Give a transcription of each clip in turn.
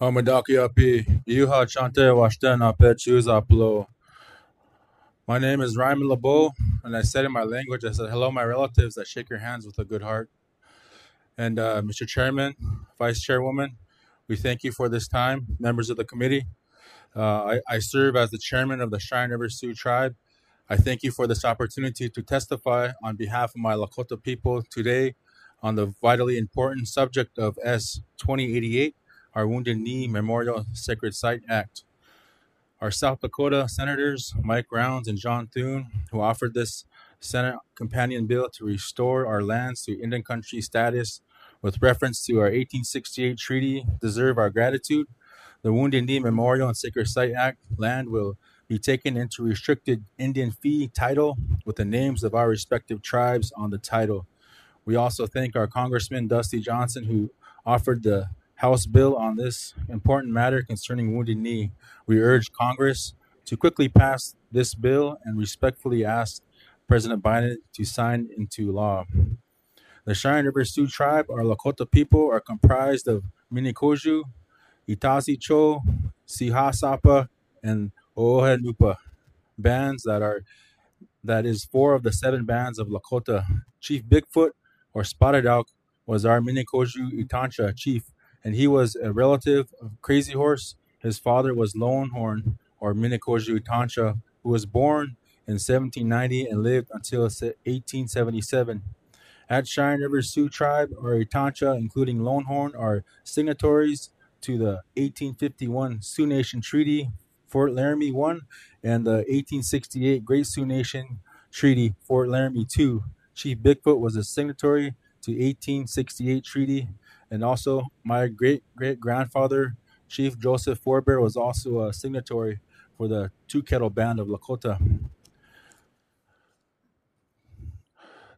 Hamadaki api, Yuha Chante Washten Apet Aplo. My name is Ryman Lebeau, and I said in my language, I said, hello, my relatives, I shake your hands with a good heart. And uh, Mr. Chairman, Vice Chairwoman, we thank you for this time, members of the committee. Uh, I, I serve as the chairman of the Cheyenne River Sioux Tribe. I thank you for this opportunity to testify on behalf of my Lakota people today on the vitally important subject of S 2088 our Wounded Knee Memorial Sacred Site Act. Our South Dakota senators, Mike Rounds and John Thune, who offered this Senate companion bill to restore our lands to Indian country status with reference to our 1868 treaty, deserve our gratitude. The Wounded Knee Memorial and Sacred Site Act land will be taken into restricted Indian fee title with the names of our respective tribes on the title. We also thank our Congressman Dusty Johnson, who offered the House bill on this important matter concerning Wounded Knee. We urge Congress to quickly pass this bill and respectfully ask President Biden to sign into law. The Cheyenne River Sioux tribe, our Lakota people, are comprised of Minikoju, Itazi Cho, Sihasapa, and Ohenupa bands that are that is four of the seven bands of Lakota. Chief Bigfoot or Spotted Elk was our Minikoju Itancha chief and he was a relative of Crazy Horse. His father was Lone Horn or Minikoju Tancha, who was born in 1790 and lived until 1877. At Cheyenne River Sioux Tribe or Itancha, including Lone Horn, are signatories to the 1851 Sioux Nation Treaty, Fort Laramie I, and the 1868 Great Sioux Nation Treaty, Fort Laramie II. Chief Bigfoot was a signatory to 1868 treaty and also, my great great grandfather, Chief Joseph Four Bear, was also a signatory for the Two Kettle Band of Lakota.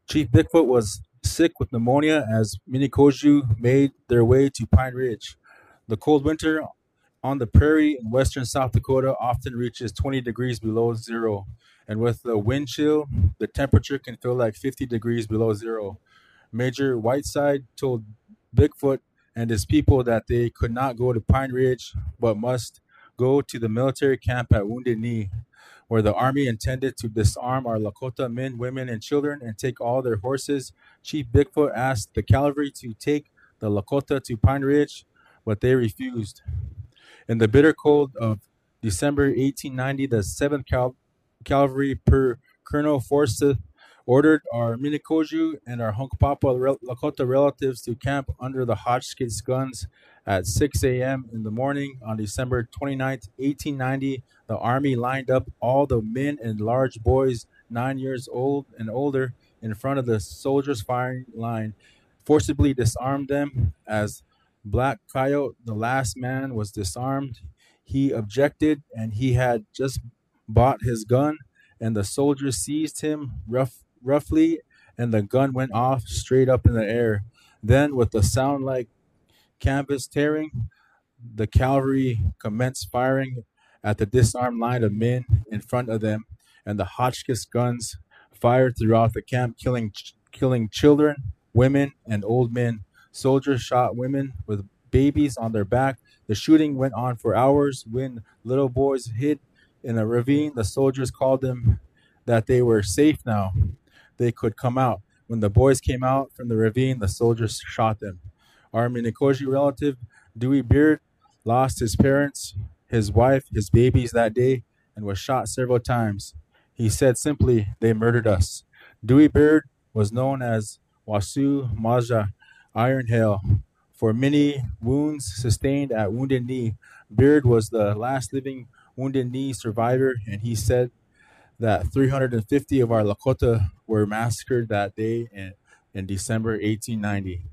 Chief Bigfoot was sick with pneumonia as Minikoju made their way to Pine Ridge. The cold winter on the prairie in western South Dakota often reaches 20 degrees below zero. And with the wind chill, the temperature can feel like 50 degrees below zero. Major Whiteside told Bigfoot and his people that they could not go to Pine Ridge, but must go to the military camp at Wounded Knee, where the army intended to disarm our Lakota men, women, and children and take all their horses. Chief Bigfoot asked the cavalry to take the Lakota to Pine Ridge, but they refused. In the bitter cold of December 1890, the 7th Cal- Cavalry per Colonel Forsyth ordered our Minikoju and our Hunkpapa Lakota relatives to camp under the Hotchkiss guns at 6 a.m. in the morning on December 29, 1890. The Army lined up all the men and large boys nine years old and older in front of the soldiers' firing line, forcibly disarmed them as Black Coyote, the last man, was disarmed. He objected and he had just bought his gun, and the soldiers seized him, rough roughly, and the gun went off straight up in the air. Then, with a sound like canvas tearing, the cavalry commenced firing at the disarmed line of men in front of them, and the Hotchkiss guns fired throughout the camp, killing killing children, women, and old men. Soldiers shot women with babies on their back. The shooting went on for hours. When little boys hid in a ravine, the soldiers called them that they were safe now they could come out. When the boys came out from the ravine, the soldiers shot them. Our Minikoju relative, Dewey Beard, lost his parents, his wife, his babies that day, and was shot several times. He said simply, They murdered us. Dewey Beard was known as Wasu Maja Iron Hail for many wounds sustained at Wounded Knee. Beard was the last living Wounded Knee survivor, and he said that 350 of our Lakota were massacred that day in, in December 1890.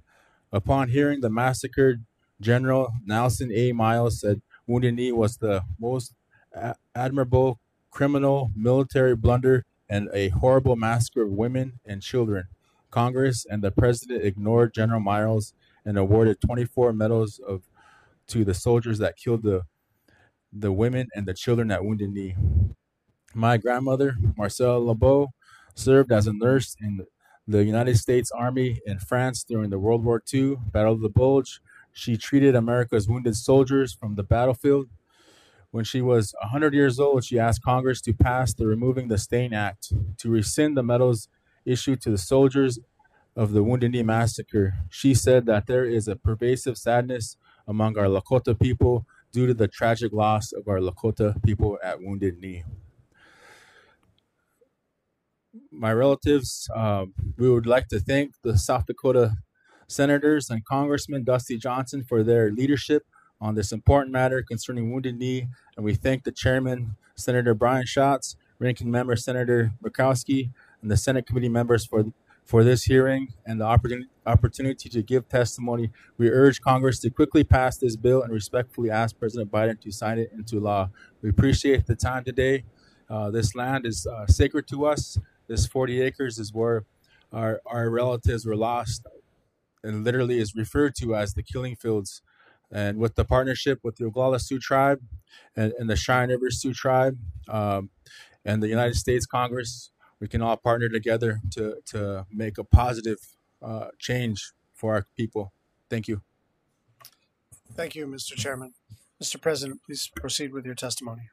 Upon hearing the massacre, General Nelson A. Miles said Wounded Knee was the most a- admirable criminal military blunder and a horrible massacre of women and children. Congress and the president ignored General Miles and awarded 24 medals of to the soldiers that killed the the women and the children at Wounded Knee. My grandmother, Marcelle Lebeau, served as a nurse in the United States Army in France during the World War II Battle of the Bulge. She treated America's wounded soldiers from the battlefield. When she was 100 years old, she asked Congress to pass the Removing the Stain Act to rescind the medals issued to the soldiers of the Wounded Knee Massacre. She said that there is a pervasive sadness among our Lakota people due to the tragic loss of our Lakota people at Wounded Knee. My relatives, um, we would like to thank the South Dakota senators and Congressman Dusty Johnson for their leadership on this important matter concerning Wounded Knee, and we thank the chairman, Senator Brian Schatz, ranking member Senator Murkowski, and the Senate committee members for for this hearing and the opportunity, opportunity to give testimony. We urge Congress to quickly pass this bill and respectfully ask President Biden to sign it into law. We appreciate the time today. Uh, this land is uh, sacred to us. This 40 acres is where our, our relatives were lost and literally is referred to as the killing fields. And with the partnership with the Oglala Sioux tribe and, and the Cheyenne River Sioux tribe um, and the United States Congress, we can all partner together to to make a positive uh, change for our people. Thank you. Thank you, Mr. Chairman. Mr. President, please proceed with your testimony.